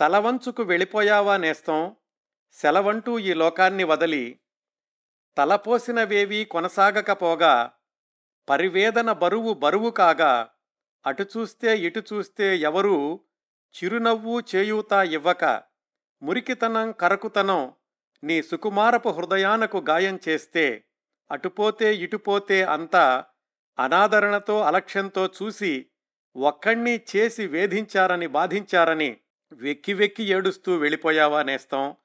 తలవంచుకు వెళ్ళిపోయావా నేస్తం? సెలవంటూ ఈ లోకాన్ని వదలి తలపోసినవేవీ కొనసాగకపోగా పరివేదన బరువు బరువు కాగా అటు చూస్తే ఇటు చూస్తే ఎవరూ చిరునవ్వు చేయూత ఇవ్వక మురికితనం కరకుతనం నీ సుకుమారపు హృదయానకు గాయం చేస్తే అటుపోతే ఇటుపోతే అంతా అనాదరణతో అలక్ష్యంతో చూసి ఒక్కణ్ణి చేసి వేధించారని బాధించారని వెక్కి వెక్కి ఏడుస్తూ వెళ్ళిపోయావా నేస్తం?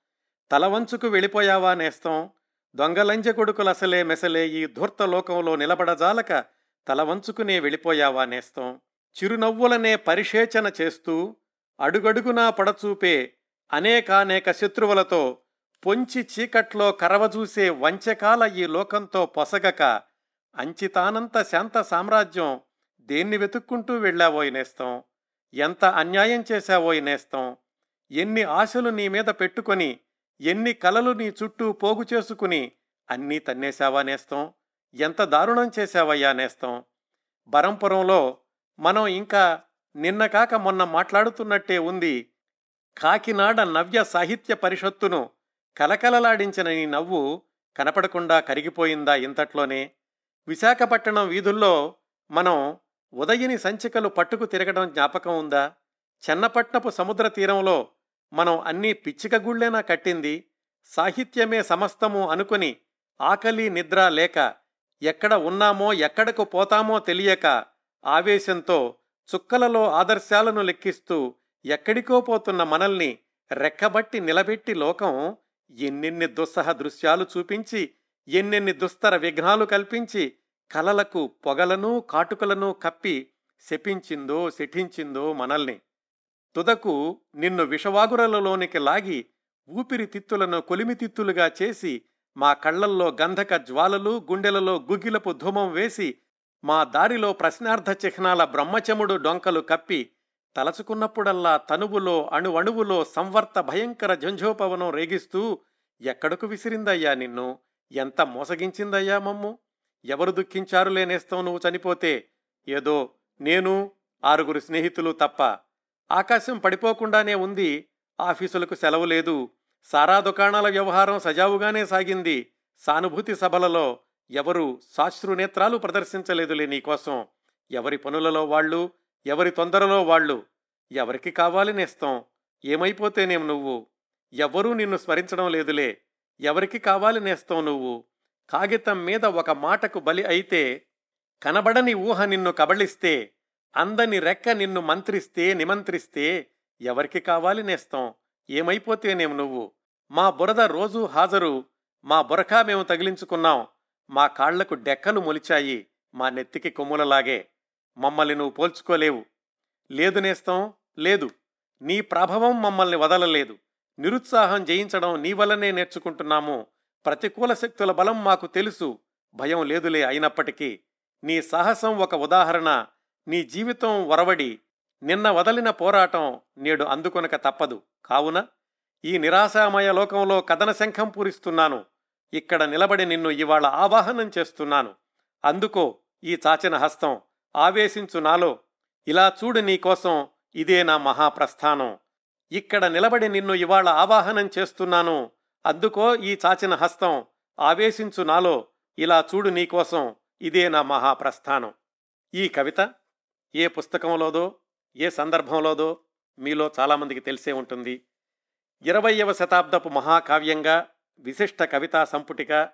తలవంచుకు వెళ్ళిపోయావా నేస్తం? దొంగలంజ కొడుకులసలే మెసలే ఈ ధూర్త లోకంలో నిలబడజాలక తలవంచుకునే వెళ్ళిపోయావా నేస్తం? చిరునవ్వులనే పరిషేచన చేస్తూ అడుగడుగునా పడచూపే అనేకానేక శత్రువులతో పొంచి చీకట్లో కరవజూసే వంచకాల ఈ లోకంతో పొసగక అంచితానంత శాంత సామ్రాజ్యం దేన్ని వెతుక్కుంటూ వెళ్ళావోయ్ నేస్తం? ఎంత అన్యాయం చేశావోయ్ నేస్తం? ఎన్ని ఆశలు నీ మీద పెట్టుకొని ఎన్ని కలలు నీ చుట్టూ పోగు చేసుకుని అన్నీ తన్నేశావా నేస్తం? ఎంత దారుణం చేశావయ్యా నేస్తం? బరంపురంలో మనం ఇంకా నిన్న కాక మొన్న మాట్లాడుతున్నట్టే ఉంది కాకినాడ నవ్య సాహిత్య పరిషత్తును కలకలలాడించిన నీ నవ్వు కనపడకుండా కరిగిపోయిందా ఇంతట్లోనే? విశాఖపట్టణం వీధుల్లో మనం ఉదయని సంచికలు పట్టుకు తిరగడం జ్ఞాపకం ఉందా? చెన్నపట్నపు సముద్ర తీరంలో మనం అన్నీ పిచ్చిక గుళ్ళేనా కట్టింది? సాహిత్యమే సమస్తము అనుకుని ఆకలి నిద్ర లేక ఎక్కడ ఉన్నామో ఎక్కడకు పోతామో తెలియక ఆవేశంతో చుక్కలలో ఆదర్శాలను లెక్కిస్తూ ఎక్కడికో పోతున్న మనల్ని రెక్కబట్టి నిలబెట్టి లోకం ఎన్నెన్ని దుస్సహ దృశ్యాలు చూపించి ఎన్నెన్ని దుస్తర విఘ్నాలు కల్పించి కలలకు పొగలను కాటుకలను కప్పి శపించిందో శఠించిందో మనల్ని. తుదకు నిన్ను విషవాగురలలోనికి లాగి ఊపిరితిత్తులను కొలిమితిత్తులుగా చేసి మా కళ్ళల్లో గంధక జ్వాలలు గుండెలలో గుగ్గిలపు ధూమం వేసి మా దారిలో ప్రశ్నార్థ చిహ్నాల బ్రహ్మచముడు డొంకలు కప్పి తలచుకున్నప్పుడల్లా తనువులో అణువణువులో సంవర్త భయంకర జంఝోపవనం రేగిస్తూ ఎక్కడకు విసిరిందయ్యా నిన్ను? ఎంత మోసగించిందయ్యా మమ్ము? ఎవరు దుఃఖించారు లేనేస్తాం నువ్వు చనిపోతే? ఏదో నేను ఆరుగురు స్నేహితులు తప్ప. ఆకాశం పడిపోకుండానే ఉంది. ఆఫీసులకు సెలవు లేదు. సారా దుకాణాల వ్యవహారం సజావుగానే సాగింది. సానుభూతి సభలలో ఎవరు సాశ్రునేత్రాలు ప్రదర్శించలేదులే నీకోసం. ఎవరి పనులలో వాళ్ళు ఎవరి తొందరలో వాళ్ళు. ఎవరికి కావాలి నేస్తాం? ఏమైపోతేనేం నువ్వు? ఎవ్వరూ నిన్ను స్మరించడం లేదులే. ఎవరికి కావాలి నేస్తం నువ్వు? కాగితం మీద ఒక మాటకు బలి అయితే కనబడని ఊహ నిన్ను కబళిస్తే అందని రెక్క నిన్ను మంత్రిస్తే నిమంత్రిస్తే ఎవరికి కావాలి నేస్తాం? ఏమైపోతేనేం నువ్వు? మా బురద రోజూ హాజరు మా బురకా మేము తగిలించుకున్నాం మా కాళ్ళకు డెక్కలు మొలిచాయి మా నెత్తికి కొమ్ములలాగే. మమ్మల్ని నువ్వు పోల్చుకోలేవు. లేదు నేస్తం? లేదు. నీ ప్రభావం మమ్మల్ని వదలలేదు. నిరుత్సాహం జయించడం నీ వల్లనే నేర్చుకుంటున్నాము. ప్రతికూల శక్తుల బలం మాకు తెలుసు. భయం లేదులే అయినప్పటికీ. నీ సాహసం ఒక ఉదాహరణ. నీ జీవితం వరవడి నిన్న వదలిన పోరాటం నేడు అందుకొనక తప్పదు. కావున ఈ నిరాశామయ లోకంలో కథన శంఖం పూరిస్తున్నాను. ఇక్కడ నిలబడి నిన్ను ఇవాళ ఆవాహనం చేస్తున్నాను. అందుకో ఈ చాచిన హస్తం ఆవేశించు నాలో. ఇలా చూడు నీకోసం ఇదే నా మహాప్రస్థానం. ఇక్కడ నిలబడి నిన్ను ఇవాళ ఆవాహనం చేస్తున్నాను. అందుకో ఈ చాచిన హస్తం ఆవేశించు నాలో ఇలా చూడు నీకోసం ఇదే నా మహాప్రస్థానం. ఈ కవిత ఏ పుస్తకంలోదో ఏ సందర్భంలోదో మీలో చాలామందికి తెలిసే ఉంటుంది. ఇరవయవ శతాబ్దపు మహాకావ్యంగా విశిష్ట కవితా సంపుటిగా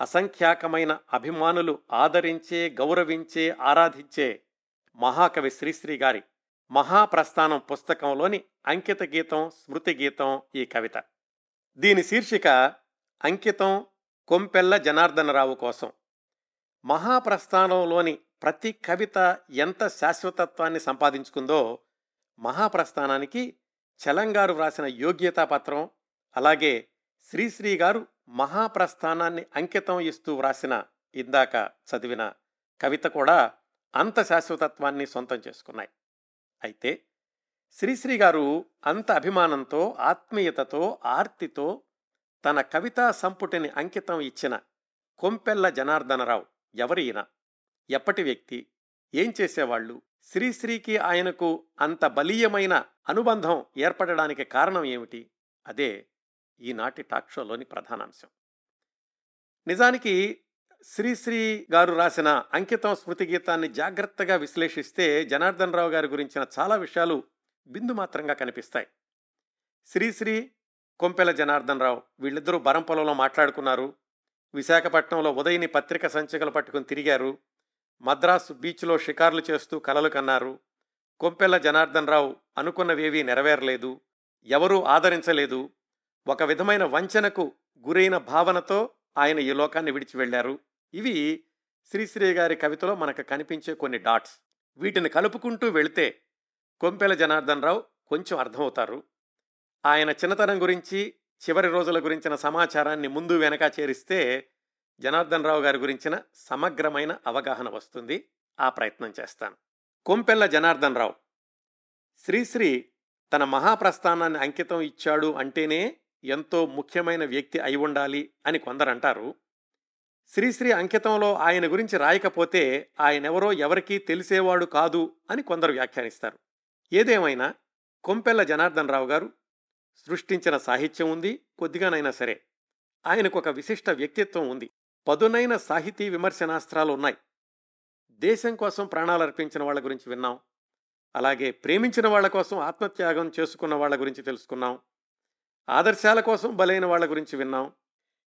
అసంఖ్యాకమైన అభిమానులు ఆదరించే గౌరవించే ఆరాధించే మహాకవి శ్రీశ్రీ గారి మహాప్రస్థానం పుస్తకంలోని అంకిత గీతం స్మృతి గీతం ఈ కవిత. దీని శీర్షిక అంకితం కొంపెల్ల జనార్దనరావు కోసం. మహాప్రస్థానంలోని ప్రతి కవిత ఎంత శాశ్వతత్వాన్ని సంపాదించుకుందో మహాప్రస్థానానికి చలంగారు వ్రాసిన యోగ్యతా పత్రం అలాగే శ్రీశ్రీ గారు మహాప్రస్థానాన్ని అంకితం ఇస్తూ వ్రాసిన ఇందాక చదివిన కవిత కూడా అంత శాశ్వతత్వాన్ని సొంతం చేసుకున్నాయి. అయితే శ్రీశ్రీ గారు అంత అభిమానంతో ఆత్మీయతతో ఆర్తితో తన కవితా సంపుటిని అంకితం ఇచ్చిన కొంపెల్ల జనార్దనరావు ఎవరి ఈయన? ఎప్పటి వ్యక్తి? ఏం చేసేవాళ్ళు? శ్రీశ్రీకి ఆయనకు అంత బలీయమైన అనుబంధం ఏర్పడడానికి కారణం ఏమిటి? అదే ఈనాటి టాక్ షోలోని ప్రధానాంశం. నిజానికి శ్రీశ్రీ గారు రాసిన అంకితం స్మృతి గీతాన్ని జాగ్రత్తగా విశ్లేషిస్తే జనార్దన్ రావు గారి గురించిన చాలా విషయాలు బిందు మాత్రంగా కనిపిస్తాయి. శ్రీశ్రీ కొంపెల జనార్దన్ రావు వీళ్ళిద్దరూ బరంపొలంలో మాట్లాడుకున్నారు. విశాఖపట్నంలో ఉదయని పత్రిక సంచికలు పట్టుకుని తిరిగారు. మద్రాసు బీచ్లో షికార్లు చేస్తూ కలలు కన్నారు. కొంపెల్ల జనార్దన్ రావు అనుకున్నవేవీ నెరవేరలేదు. ఎవరూ ఆదరించలేదు. ఒక విధమైన వంచనకు గురైన భావనతో ఆయన ఈ లోకాన్ని విడిచి వెళ్ళారు. ఇవి శ్రీశ్రీ గారి కవితలో మనకు కనిపించే కొన్ని డాట్స్. వీటిని కలుపుకుంటూ వెళితే కొంపెల జనార్దన్ రావు కొంచెం అర్థమవుతారు. ఆయన చిన్నతనం గురించి చివరి రోజుల గురించిన సమాచారాన్ని ముందు వెనక చేరిస్తే జనార్దన్ రావు గారి గురించిన సమగ్రమైన అవగాహన వస్తుంది. ఆ ప్రయత్నం చేస్తాను. కొంపెల్ల జనార్దన్ రావు. శ్రీశ్రీ తన మహాప్రస్థానాన్ని అంకితం ఇచ్చాడు అంటేనే ఎంతో ముఖ్యమైన వ్యక్తి అయి ఉండాలి అని కొందరంటారు. శ్రీశ్రీ అంకితంలో ఆయన గురించి రాయకపోతే ఆయనెవరో ఎవరికీ తెలిసేవాడు కాదు అని కొందరు వ్యాఖ్యానిస్తారు. ఏదేమైనా కొంపెల్ల జనార్దన్ రావు గారు సృష్టించిన సాహిత్యం ఉంది కొద్దిగానైనా సరే. ఆయనకు ఒక విశిష్ట వ్యక్తిత్వం ఉంది. పదునైన సాహితీ విమర్శనాస్త్రాలు ఉన్నాయి. దేశం కోసం ప్రాణాలు అర్పించిన వాళ్ళ గురించి విన్నాం. అలాగే ప్రేమించిన వాళ్ళ కోసం ఆత్మత్యాగం చేసుకున్న వాళ్ళ గురించి తెలుసుకున్నాం. ఆదర్శాల కోసం బలైన వాళ్ళ గురించి విన్నాం.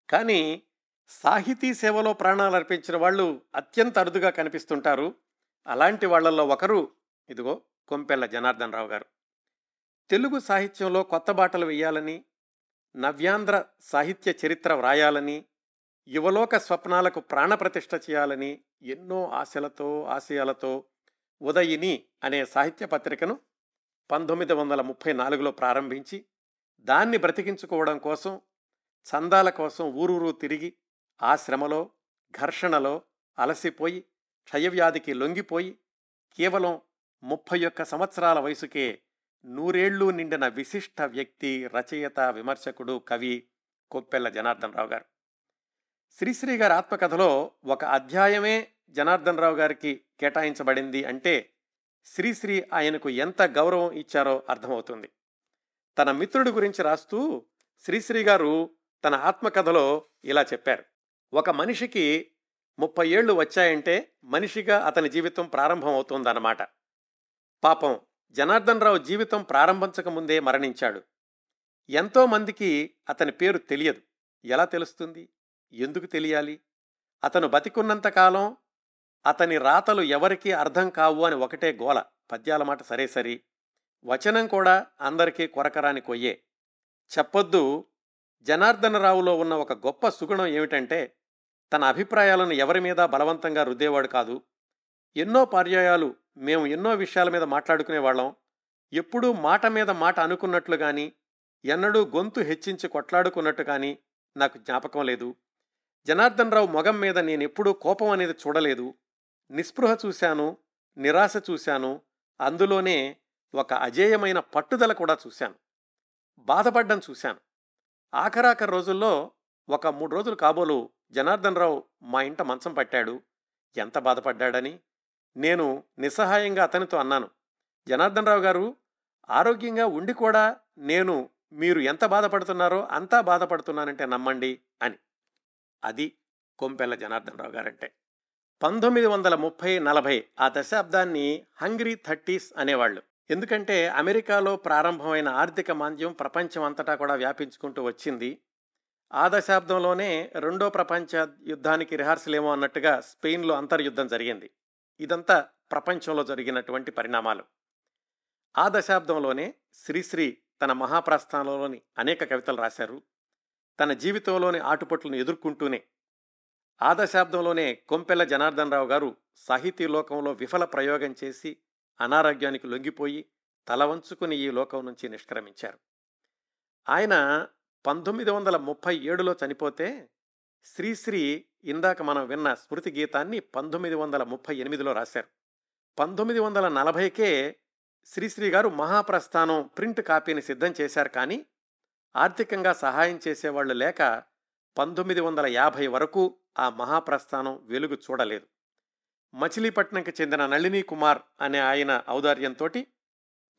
కానీ సాహితీ సేవలో ప్రాణాలు అర్పించిన వాళ్ళు అత్యంత అరుదుగా కనిపిస్తుంటారు. అలాంటి వాళ్ళల్లో ఒకరు ఇదిగో కొంపెల్ల జనార్దన్ రావు గారు. తెలుగు సాహిత్యంలో కొత్త బాటలు వేయాలని నవ్యాంధ్ర సాహిత్య చరిత్ర వ్రాయాలని యువలోక స్వప్నాలకు ప్రాణప్రతిష్ఠ చేయాలని ఎన్నో ఆశలతో ఆశయాలతో ఉదయిని అనే సాహిత్య పత్రికను పంతొమ్మిది వందల ముప్పై నాలుగులో ప్రారంభించి దాన్ని బ్రతికించుకోవడం కోసం చందాల కోసం ఊరూరు తిరిగి ఆ శ్రమలో ఘర్షణలో అలసిపోయి క్షయవ్యాధికి లొంగిపోయి కేవలం ముప్పై ఒక్క సంవత్సరాల వయసుకే నూరేళ్ళు నిండిన విశిష్ట వ్యక్తి రచయిత విమర్శకుడు కవి కొప్పెల్ల జనార్దన్ రావు గారు. శ్రీశ్రీ గారి ఆత్మకథలో ఒక అధ్యాయమే జనార్దన్ రావు గారికి కేటాయించబడింది అంటే శ్రీశ్రీ ఆయనకు ఎంత గౌరవం ఇచ్చారో అర్థమవుతుంది. తన మిత్రుడి గురించి రాస్తూ శ్రీశ్రీ గారు తన ఆత్మకథలో ఇలా చెప్పారు. ఒక మనిషికి ముప్పై ఏళ్ళు వచ్చాయంటే మనిషిగా అతని జీవితం ప్రారంభమవుతుందన్నమాట. పాపం జనార్దన్ రావు జీవితం ప్రారంభించక ముందే మరణించాడు. ఎంతోమందికి అతని పేరు తెలియదు. ఎలా తెలుస్తుంది? ఎందుకు తెలియాలి? అతను బతికున్నంతకాలం అతని రాతలు ఎవరికీ అర్థం కావు అని ఒకటే గోల. పద్యాల మాట సరే సరి. వచనం కూడా అందరికీ కొరకరాని కొయ్యే. చెప్పొద్దు జనార్దనరావులో ఉన్న ఒక గొప్ప సుగుణం ఏమిటంటే తన అభిప్రాయాలను ఎవరి మీద బలవంతంగా రుద్దేవాడు కాదు. ఎన్నో పర్యాయాలు మేము ఎన్నో విషయాల మీద మాట్లాడుకునే వాళ్ళం. ఎప్పుడూ మాట మీద మాట అనుకున్నట్లు కానీ ఎన్నడూ గొంతు హెచ్చించి కొట్లాడుకున్నట్టు కానీ నాకు జ్ఞాపకం లేదు. జనార్దన్ రావు మొగం మీద నేను ఎప్పుడూ కోపం అనేది చూడలేదు. నిస్పృహ చూశాను నిరాశ చూశాను. అందులోనే ఒక అజేయమైన పట్టుదల కూడా చూశాను. బాధపడ్డం చూశాను. ఆఖరాఖరి రోజుల్లో ఒక మూడు రోజులు కాబోలు జనార్దన్ రావు మా ఇంట మంచం పట్టాడు. ఎంత బాధపడ్డాడని? నేను నిస్సహాయంగా అతనితో అన్నాను. జనార్దన్ రావు గారు ఆరోగ్యంగా ఉండి కూడా నేను మీరు ఎంత బాధపడుతున్నారో అంతా బాధపడుతున్నానంటే నమ్మండి అని. అది కొంపెల్ల జనార్దన్ రావు గారంటే. పంతొమ్మిది వందల ముప్పై నలభై ఆ దశాబ్దాన్ని హంగ్రీ థర్టీస్ అనేవాళ్ళు. ఎందుకంటే అమెరికాలో ప్రారంభమైన ఆర్థిక మాంద్యం ప్రపంచం అంతటా కూడా వ్యాపించుకుంటూ వచ్చింది. ఆ దశాబ్దంలోనే రెండో ప్రపంచ యుద్ధానికి రిహార్సల్ ఏమో అన్నట్టుగా స్పెయిన్లో అంతర్యుద్ధం జరిగింది. ఇదంతా ప్రపంచంలో జరిగినటువంటి పరిణామాలు. ఆ దశాబ్దంలోనే శ్రీశ్రీ తన మహాప్రస్థానంలోని అనేక కవితలు రాశారు. తన జీవితంలోని ఆటుపట్లను ఎదుర్కొంటూనే ఆ దశాబ్దంలోనే కొంపెల్ల జనార్దన్ రావు గారు సాహితీ లోకంలో విఫల ప్రయోగం చేసి అనారోగ్యానికి లొంగిపోయి తల వంచుకుని ఈ లోకం నుంచి నిష్క్రమించారు. ఆయన పంతొమ్మిది వందల ముప్పై ఏడులో చనిపోతే శ్రీశ్రీ ఇందాక మనం విన్న స్మృతి గీతాన్ని పంతొమ్మిది వందల ముప్పై ఎనిమిదిలో రాశారు. పంతొమ్మిది వందల నలభైకే శ్రీశ్రీ గారు మహాప్రస్థానం ప్రింట్ కాపీని సిద్ధం చేశారు కానీ ఆర్థికంగా సహాయం చేసేవాళ్ళు లేక పంతొమ్మిది వందల యాభై వరకు ఆ మహాప్రస్థానం వెలుగు చూడలేదు. మచిలీపట్నంకి చెందిన నళిని కుమార్ అనే ఆయన ఔదార్యంతో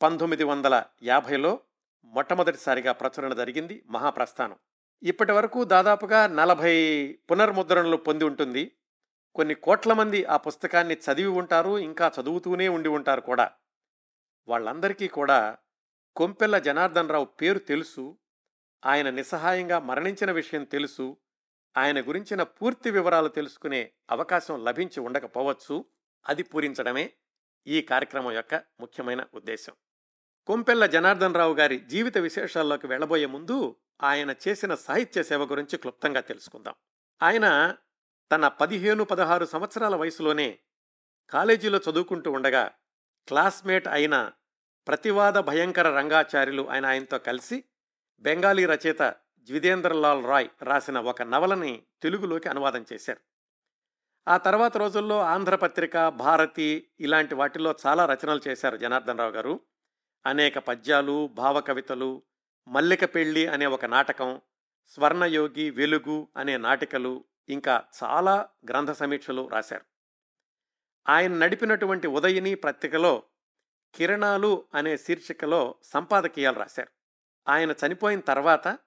పంతొమ్మిది వందల యాభైలో మొట్టమొదటిసారిగా ప్రచురణ జరిగింది మహాప్రస్థానం. ఇప్పటి వరకు దాదాపుగా నలభై పునర్ముద్రణలు పొంది ఉంటుంది. కొన్ని కోట్ల మంది ఆ పుస్తకాన్ని చదివి ఉంటారు ఇంకా చదువుతూనే ఉండి ఉంటారు కూడా. వాళ్ళందరికీ కూడా కొంపెల్ల జనార్దన్ రావు పేరు తెలుసు ఆయన నిస్సహాయంగా మరణించిన విషయం తెలుసు ఆయన గురించిన పూర్తి వివరాలు తెలుసుకునే అవకాశం లభించి ఉండకపోవచ్చు అది పూరించడమే ఈ కార్యక్రమం యొక్క ముఖ్యమైన ఉద్దేశం. కొంపెల్ల జనార్దన్ రావు గారి జీవిత విశేషాల్లోకి వెళ్ళబోయే ముందు ఆయన చేసిన సాహిత్య సేవ గురించి క్లుప్తంగా తెలుసుకుందాం. ఆయన తన పదిహేను పదహారు సంవత్సరాల వయసులోనే కాలేజీలో చదువుకుంటూ ఉండగా క్లాస్మేట్ అయిన ప్రతివాద భయంకర రంగాచార్యులు ఆయన ఆయనతో కలిసి బెంగాలీ రచయిత జ్విదేంద్రలాల్ రాయ్ రాసిన ఒక నవలని తెలుగులోకి అనువాదం చేశారు. ఆ తర్వాత రోజుల్లో ఆంధ్రపత్రిక భారతి ఇలాంటి వాటిల్లో చాలా రచనలు చేశారు జనార్దన్ రావు గారు. అనేక పద్యాలు భావకవితలు మల్లిక పెళ్ళి అనే ఒక నాటకం స్వర్ణయోగి వెలుగు అనే నాటికలు ఇంకా చాలా గ్రంథ సమీక్షలు రాశారు. ఆయన నడిపినటువంటి ఉదయిని పత్రికలో కిరణాలు అనే శీర్షికలో సంపాదకీయాలు రాశారు. ఆయన చనిపోయిన తర్వాత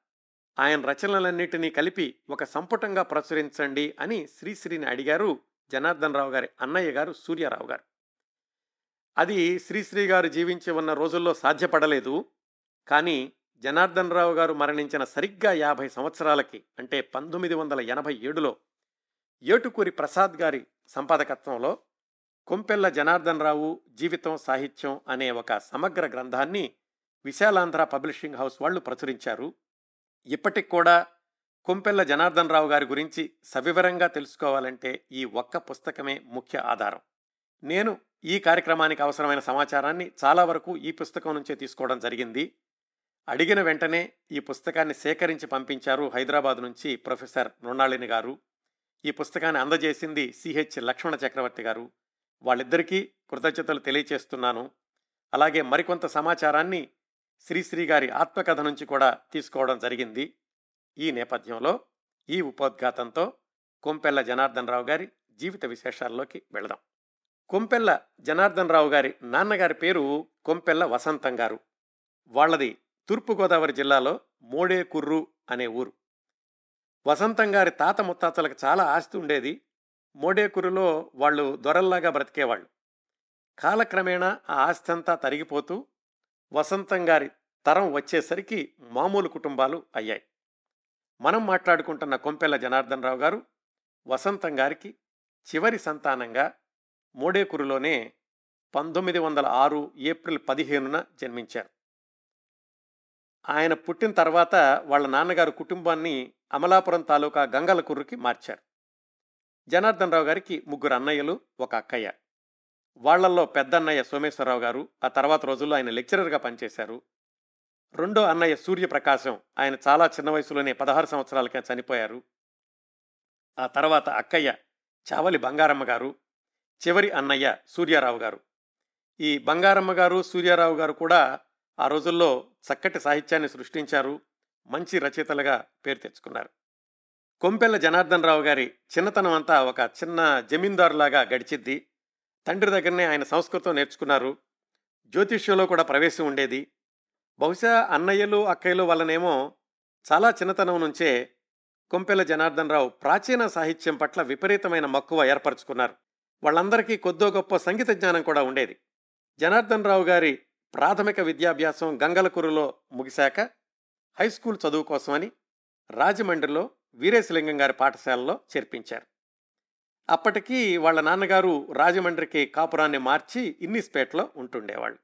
ఆయన రచనలన్నిటినీ కలిపి ఒక సంపుటంగా ప్రచురించండి అని శ్రీశ్రీని అడిగారు జనార్దన్ రావు గారి అన్నయ్య గారు సూర్యారావు గారు. అది శ్రీశ్రీ గారు జీవించి ఉన్న రోజుల్లో సాధ్యపడలేదు. కానీ జనార్దన్ రావు గారు మరణించిన సరిగ్గా యాభై సంవత్సరాలకి అంటే పంతొమ్మిది వందల ఎనభై ఏడులో ఏటుకూరి ప్రసాద్ గారి సంపాదకత్వంలో కొంపెల్ల జనార్దన్ రావు జీవితం సాహిత్యం అనే ఒక సమగ్ర గ్రంథాన్ని విశాలాంధ్ర పబ్లిషింగ్ హౌస్ వాళ్ళు ప్రచురించారు. ఇప్పటికి కూడా కొంపెల్ల జనార్దన్ రావు గారి గురించి సవివరంగా తెలుసుకోవాలంటే ఈ ఒక్క పుస్తకమే ముఖ్య ఆధారం. నేను ఈ కార్యక్రమానికి అవసరమైన సమాచారాన్ని చాలా వరకు ఈ పుస్తకం నుంచే తీసుకోవడం జరిగింది. అడిగిన వెంటనే ఈ పుస్తకాన్ని సేకరించి పంపించారు హైదరాబాద్ నుంచి ప్రొఫెసర్ మృణాళిని గారు. ఈ పుస్తకాన్ని అందజేసింది సిహెచ్ లక్ష్మణ చక్రవర్తి గారు. వాళ్ళిద్దరికీ కృతజ్ఞతలు తెలియచేస్తున్నాను. అలాగే మరికొంత సమాచారాన్ని శ్రీశ్రీ గారి ఆత్మకథ నుంచి కూడా తీసుకోవడం జరిగింది. ఈ నేపథ్యంలో ఈ ఉపోద్ఘాతంతో కొంపెల్ల జనార్దన్ రావు గారి జీవిత విశేషాల్లోకి వెళదాం. కొంపెల్ల జనార్దన్ రావు గారి నాన్నగారి పేరు కొంపెల్ల వసంతం గారు. వాళ్ళది తూర్పుగోదావరి జిల్లాలో మోడేకుర్రు అనే ఊరు. వసంతం గారి తాత ముత్తాతలకు చాలా ఆస్తి ఉండేది. మోడేకురులో వాళ్ళు దొరల్లాగా బ్రతికేవాళ్ళు. కాలక్రమేణా ఆ ఆస్తి అంతా తరిగిపోతూ వసంతం గారి తరం వచ్చేసరికి మామూలు కుటుంబాలు అయ్యాయి. మనం మాట్లాడుకుంటున్న కొంపెల్ల జనార్దన్ రావు గారు వసంతం గారికి చివరి సంతానంగా మోడేకురులోనే పంతొమ్మిది వందల ఆరు ఏప్రిల్ పదిహేనున జన్మించారు. ఆయన పుట్టిన తర్వాత వాళ్ళ నాన్నగారు కుటుంబాన్ని అమలాపురం తాలూకా గంగలకుర్రుకి మార్చారు. జనార్దన్ రావు గారికి ముగ్గురు అన్నయ్యలు ఒక అక్కయ్య. వాళ్ళల్లో పెద్దన్నయ్య సోమేశ్వరరావు గారు ఆ తర్వాత రోజుల్లో ఆయన లెక్చరర్గా పనిచేశారు. రెండో అన్నయ్య సూర్యప్రకాశం ఆయన చాలా చిన్న వయసులోనే పదహారు సంవత్సరాలకే చనిపోయారు. ఆ తర్వాత అక్కయ్య చావలి బంగారమ్మ గారు చివరి అన్నయ్య సూర్యారావు గారు. ఈ బంగారమ్మ గారు సూర్యారావు గారు కూడా ఆ రోజుల్లో చక్కటి సాహిత్యాన్ని సృష్టించారు. మంచి రచయితలుగా పేరు తెచ్చుకున్నారు. కొంపెల్ల జనార్దన్ రావు గారి చిన్నతనం అంతా ఒక చిన్న జమీందారులాగా గడిచిద్ది. తండ్రి దగ్గరనే ఆయన సంస్కృతం నేర్చుకున్నారు. జ్యోతిష్యంలో కూడా ప్రవేశం ఉండేది. బహుశా అన్నయ్యలు అక్కయ్యలు వల్లనేమో చాలా చిన్నతనం నుంచే కొంపెల్ల జనార్దన్ రావు ప్రాచీన సాహిత్యం పట్ల విపరీతమైన మక్కువ ఏర్పరచుకున్నారు. వాళ్ళందరికీ కొద్దో గొప్ప సంగీత జ్ఞానం కూడా ఉండేది. జనార్దన్ రావు గారి ప్రాథమిక విద్యాభ్యాసం గంగలకురులో ముగిశాక హై స్కూల్ చదువు కోసమని రాజమండ్రిలో వీరేశలింగం గారి పాఠశాలలో చేర్పించారు. అప్పటికి వాళ్ళ నాన్నగారు రాజమండ్రికి కాపురాన్ని మార్చి ఇన్నిస్పేట్లో ఉంటుండేవాళ్ళు.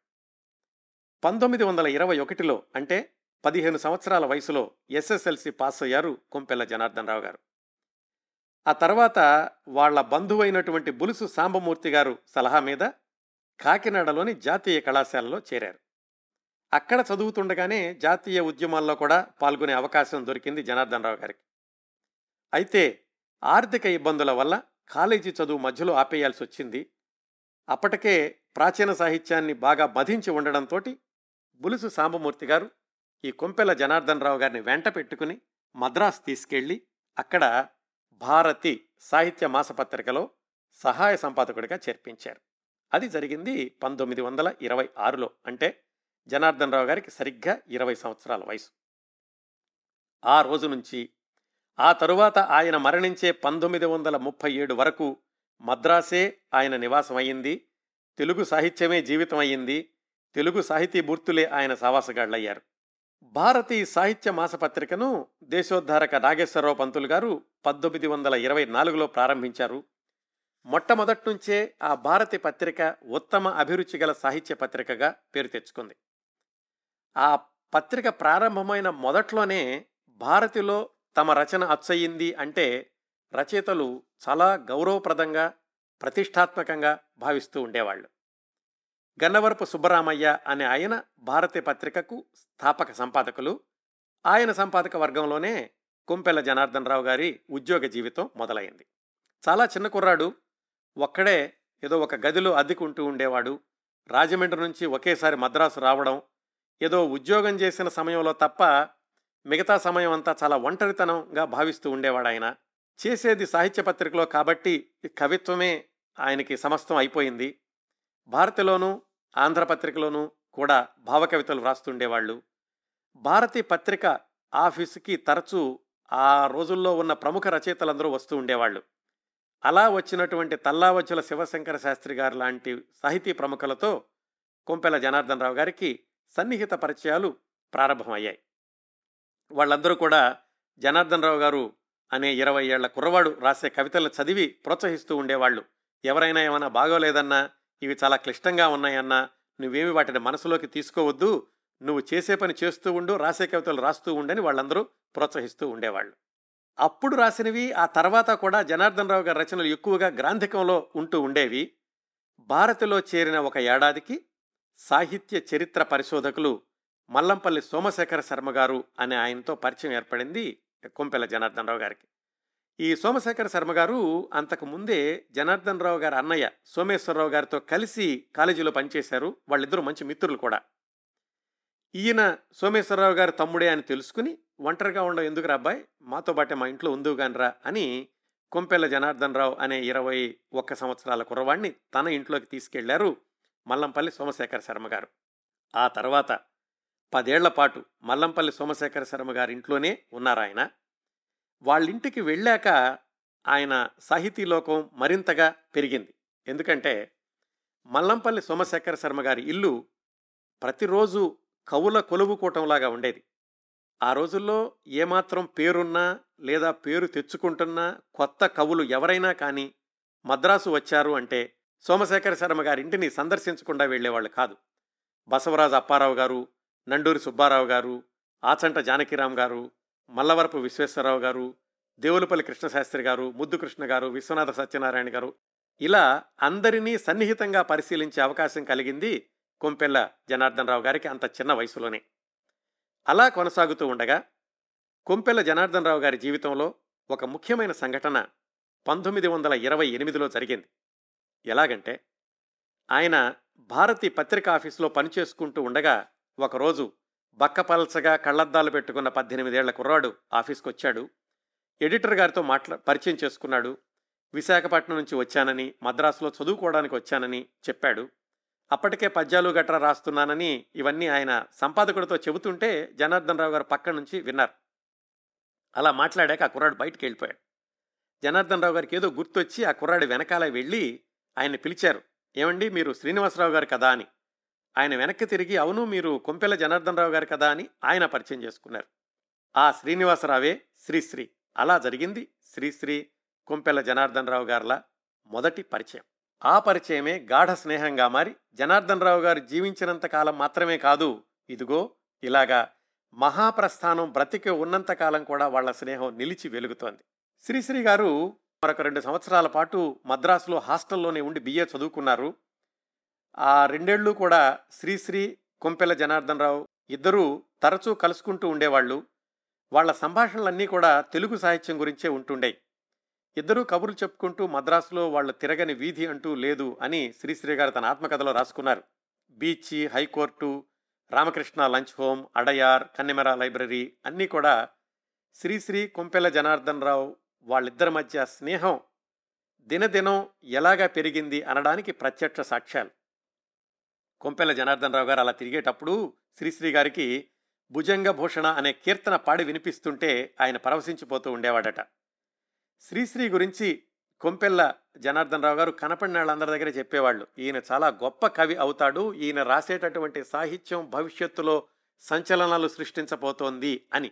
పంతొమ్మిది వందల ఇరవై ఒకటిలో అంటే పదిహేను సంవత్సరాల వయసులో ఎస్ఎస్ఎల్సి పాస్ అయ్యారు కొంపెల్ల జనార్దన్ రావు గారు. ఆ తర్వాత వాళ్ళ బంధువైనటువంటి బులుసు సాంబమూర్తి గారు సలహా మీద కాకినాడలోని జాతీయ కళాశాలలో చేరారు. అక్కడ చదువుతుండగానే జాతీయ ఉద్యమాల్లో కూడా పాల్గొనే అవకాశం దొరికింది జనార్దన్ రావు గారికి. అయితే ఆర్థిక ఇబ్బందుల వల్ల కాలేజీ చదువు మధ్యలో ఆపేయాల్సి వచ్చింది. అప్పటికే ప్రాచీన సాహిత్యాన్ని బాగా మధించి ఉండడంతో బులుసు సాంబమూర్తి గారు ఈ కొంపెల జనార్దన్ రావు గారిని వెంట పెట్టుకుని మద్రాస్ తీసుకెళ్ళి అక్కడ భారతి సాహిత్య మాసపత్రికలో సహాయ సంపాదకుడిగా చేర్పించారు. అది జరిగింది పంతొమ్మిది వందల ఇరవై ఆరులో అంటే జనార్దన్ రావు గారికి సరిగ్గా ఇరవై సంవత్సరాల వయసు. ఆ రోజు నుంచి ఆ తరువాత ఆయన మరణించే పంతొమ్మిది వందల ముప్పై ఏడు వరకు మద్రాసే ఆయన నివాసం అయ్యింది తెలుగు సాహిత్యమే జీవితం అయ్యింది తెలుగు సాహితీ మూర్తులే ఆయన సావాసగాళ్ళయ్యారు భారతీయ సాహిత్య మాసపత్రికను దేశోద్ధారక నాగేశ్వరరావు పంతులు గారు పంతొమ్మిది వందల ఇరవై నాలుగులో ప్రారంభించారు. మొట్టమొదటి నుంచే ఆ భారతి పత్రిక ఉత్తమ అభిరుచి గల సాహిత్య పత్రికగా పేరు తెచ్చుకుంది. ఆ పత్రిక ప్రారంభమైన మొదట్లోనే భారతిలో తమ రచన అచ్చయింది అంటే రచయితలు చాలా గౌరవప్రదంగా ప్రతిష్టాత్మకంగా భావిస్తూ ఉండేవాళ్ళు. గన్నవరపు సుబ్బరామయ్య అనే ఆయన భారతీయ పత్రికకు స్థాపక సంపాదకులు. ఆయన సంపాదక వర్గంలోనే కుంపెల జనార్దన్ రావు గారి ఉద్యోగ జీవితం మొదలైంది. చాలా చిన్న కుర్రాడు ఒక్కడే ఏదో ఒక గదిలో అద్దెకుంటూ ఉండేవాడు. రాజమండ్రి నుంచి ఒకేసారి మద్రాసు రావడం ఏదో ఉద్యోగం చేసిన సమయంలో తప్ప మిగతా సమయం అంతా చాలా ఒంటరితనంగా భావిస్తూ ఉండేవాడు ఆయన. చేసేది సాహిత్య పత్రికలో కాబట్టి కవిత్వమే ఆయనకి సమస్తం అయిపోయింది. భారతిలోనూ ఆంధ్రపత్రికలోనూ కూడా భావకవితలు వ్రాస్తుండేవాళ్ళు భారతీ పత్రిక ఆఫీసుకి తరచూ ఆ రోజుల్లో ఉన్న ప్రముఖ రచయితలందరూ వస్తూ ఉండేవాళ్ళు. అలా వచ్చినటువంటి తల్లావచ్చుల శివశంకర శాస్త్రి గారు లాంటి సాహితీ ప్రముఖులతో కొంపెల జనార్దన్ రావు గారికి సన్నిహిత పరిచయాలు ప్రారంభమయ్యాయి. వాళ్ళందరూ కూడా జనార్దన్ రావు గారు అనే ఇరవై ఏళ్ళ కుర్రవాడు రాసే కవితలను చదివి ప్రోత్సహిస్తూ ఉండేవాళ్ళు. ఎవరైనా ఏమైనా బాగోలేదన్నా ఇవి చాలా క్లిష్టంగా ఉన్నాయన్నా నువ్వేమి వాటిని మనసులోకి తీసుకోవద్దు నువ్వు చేసే పని చేస్తూ ఉండు రాసే కవితలు రాస్తూ ఉండని వాళ్ళందరూ ప్రోత్సహిస్తూ ఉండేవాళ్ళు. అప్పుడు రాసినవి ఆ తర్వాత కూడా జనార్దన్ రావు గారి రచనలు ఎక్కువగా గ్రాంధికంలో ఉంటూ ఉండేవి. భారతిలో చేరిన ఒక ఏడాదికి సాహిత్య చరిత్ర పరిశోధకులు మల్లంపల్లి సోమశేఖర శర్మ గారు అనే ఆయనతో పరిచయం ఏర్పడింది కొంపెల జనార్దన్ రావు గారికి. ఈ సోమశేఖర శర్మ గారు అంతకు ముందే జనార్దన్ రావు గారి అన్నయ్య సోమేశ్వరరావు గారితో కలిసి కాలేజీలో పనిచేశారు. వాళ్ళిద్దరూ మంచి మిత్రులు కూడా. ఈయన సోమేశ్వరరావు గారి తమ్ముడే అని తెలుసుకుని ఒంటరిగా ఉండవు ఎందుకు అబ్బాయి? మాతో పాటే మా ఇంట్లో ఉందువు గానరా అని కొంపెల్ల జనార్దన్ రావు అనే ఇరవై ఒక్క సంవత్సరాల కుర్రవాణ్ణి తన ఇంట్లోకి తీసుకెళ్ళారు మల్లంపల్లి సోమశేఖర శర్మ గారు. ఆ తర్వాత పదేళ్ళ పాటు మల్లంపల్లి సోమశేఖర శర్మ గారి ఇంట్లోనే ఉన్నారు ఆయన వాళ్ళింటికి వెళ్ళాక ఆయన సాహితీ లోకం మరింతగా పెరిగింది. ఎందుకంటే మల్లంపల్లి సోమశేఖర శర్మ గారి ఇల్లు ప్రతిరోజు కవుల కొలువుకోవటంలాగా ఉండేది. ఆ రోజుల్లో ఏమాత్రం పేరున్నా లేదా పేరు తెచ్చుకుంటున్నా కొత్త కవులు ఎవరైనా కానీ మద్రాసు వచ్చారు అంటే సోమశేఖర శర్మ గారి ఇంటిని సందర్శించకుండా వెళ్ళేవాళ్ళు కాదు. బసవరాజు అప్పారావు గారు నండూరి సుబ్బారావు గారు ఆచంట జానకిరాం గారు మల్లవరపు విశ్వేశ్వరరావు గారు దేవులపల్లి కృష్ణశాస్త్రి గారు ముద్దు కృష్ణ గారు విశ్వనాథ సత్యనారాయణ గారు ఇలా అందరినీ సన్నిహితంగా పరిశీలించే అవకాశం కలిగింది కొంపెల్ల జనార్దన్ రావు గారికి అంత చిన్న వయసులోనే. అలా కొనసాగుతూ ఉండగా కొంపెల్ల జనార్దన్ రావు గారి జీవితంలో ఒక ముఖ్యమైన సంఘటన పంతొమ్మిది వందల ఇరవై ఎనిమిదిలో జరిగింది. ఎలాగంటే ఆయన భారతి పత్రికా ఆఫీసులో పనిచేసుకుంటూ ఉండగా ఒకరోజు బక్కపలసగా కళ్ళద్దాలు పెట్టుకున్న పద్దెనిమిదేళ్ళ కుర్రాడు ఆఫీస్కి వచ్చాడు ఎడిటర్ గారితో మాట్లా పరిచయం చేసుకున్నాడు. విశాఖపట్నం నుంచి వచ్చానని మద్రాసులో చదువుకోవడానికి వచ్చానని చెప్పాడు. అప్పటికే పద్యాలు గట్రా రాస్తున్నానని ఇవన్నీ ఆయన సంపాదకుడితో చెబుతుంటే జనార్దన్ రావు గారు పక్క నుంచి విన్నారు. అలా మాట్లాడాక ఆ కుర్రాడు బయటికి వెళ్ళిపోయాడు. జనార్దన్ రావు గారికి ఏదో గుర్తొచ్చి ఆ కుర్రాడు వెనకాల వెళ్ళి ఆయన పిలిచారు. ఏమండి మీరు శ్రీనివాసరావు గారు కదా అని. ఆయన వెనక్కి తిరిగి అవును మీరు కొంపెల జనార్దన్ రావు గారు కదా అని ఆయన పరిచయం చేసుకున్నారు. ఆ శ్రీనివాసరావే శ్రీశ్రీ అలా జరిగింది శ్రీశ్రీ కొంపెల జనార్దన్ రావు గారుల మొదటి పరిచయం. ఆ పరిచయమే గాఢ స్నేహంగా మారి జనార్దన్ రావు గారు జీవించినంత కాలం మాత్రమే కాదు ఇదిగో ఇలాగా మహాప్రస్థానం బ్రతికి ఉన్నంత కాలం కూడా వాళ్ళ స్నేహం నిలిచి వెలుగుతోంది. శ్రీశ్రీ గారు మరొక రెండు సంవత్సరాల పాటు మద్రాసులో హాస్టల్లోనే ఉండి బిఏ చదువుకున్నారు. ఆ రెండేళ్ళు కూడా శ్రీశ్రీ కొంపెల జనార్దన్ రావు ఇద్దరూ తరచూ కలుసుకుంటూ ఉండేవాళ్ళు. వాళ్ళ సంభాషణలన్నీ కూడా తెలుగు సాహిత్యం గురించే ఉంటుండే ఇద్దరూ కబుర్లు చెప్పుకుంటూ మద్రాసులో వాళ్ళ తిరగని వీధి అంటూ లేదు అని శ్రీశ్రీ గారు తన ఆత్మకథలో రాసుకున్నారు. Beach high court Ramakrishna lunch home Adyar Connemara library అన్నీ కూడా శ్రీశ్రీ కొంపెల జనార్దన్ రావు వాళ్ళిద్దరి మధ్య స్నేహం దినదినం ఎలాగా పెరిగింది అనడానికి ప్రత్యక్ష సాక్ష్యాలు. కొంపెల జనార్దన్ రావు గారు అలా తిరిగేటప్పుడు శ్రీశ్రీ గారికి భుజంగ భూషణ అనే కీర్తన పాడి వినిపిస్తుంటే ఆయన పరవశించిపోతూ ఉండేవాడట. శ్రీశ్రీ గురించి కొంపెల్ల జనార్దన్ రావు గారు కనపడిన వాళ్ళందరి దగ్గర చెప్పేవాళ్ళు. ఈయన చాలా గొప్ప కవి అవుతాడు. ఈయన రాసేటటువంటి సాహిత్యం భవిష్యత్తులో సంచలనాలు సృష్టించబోతోంది అని.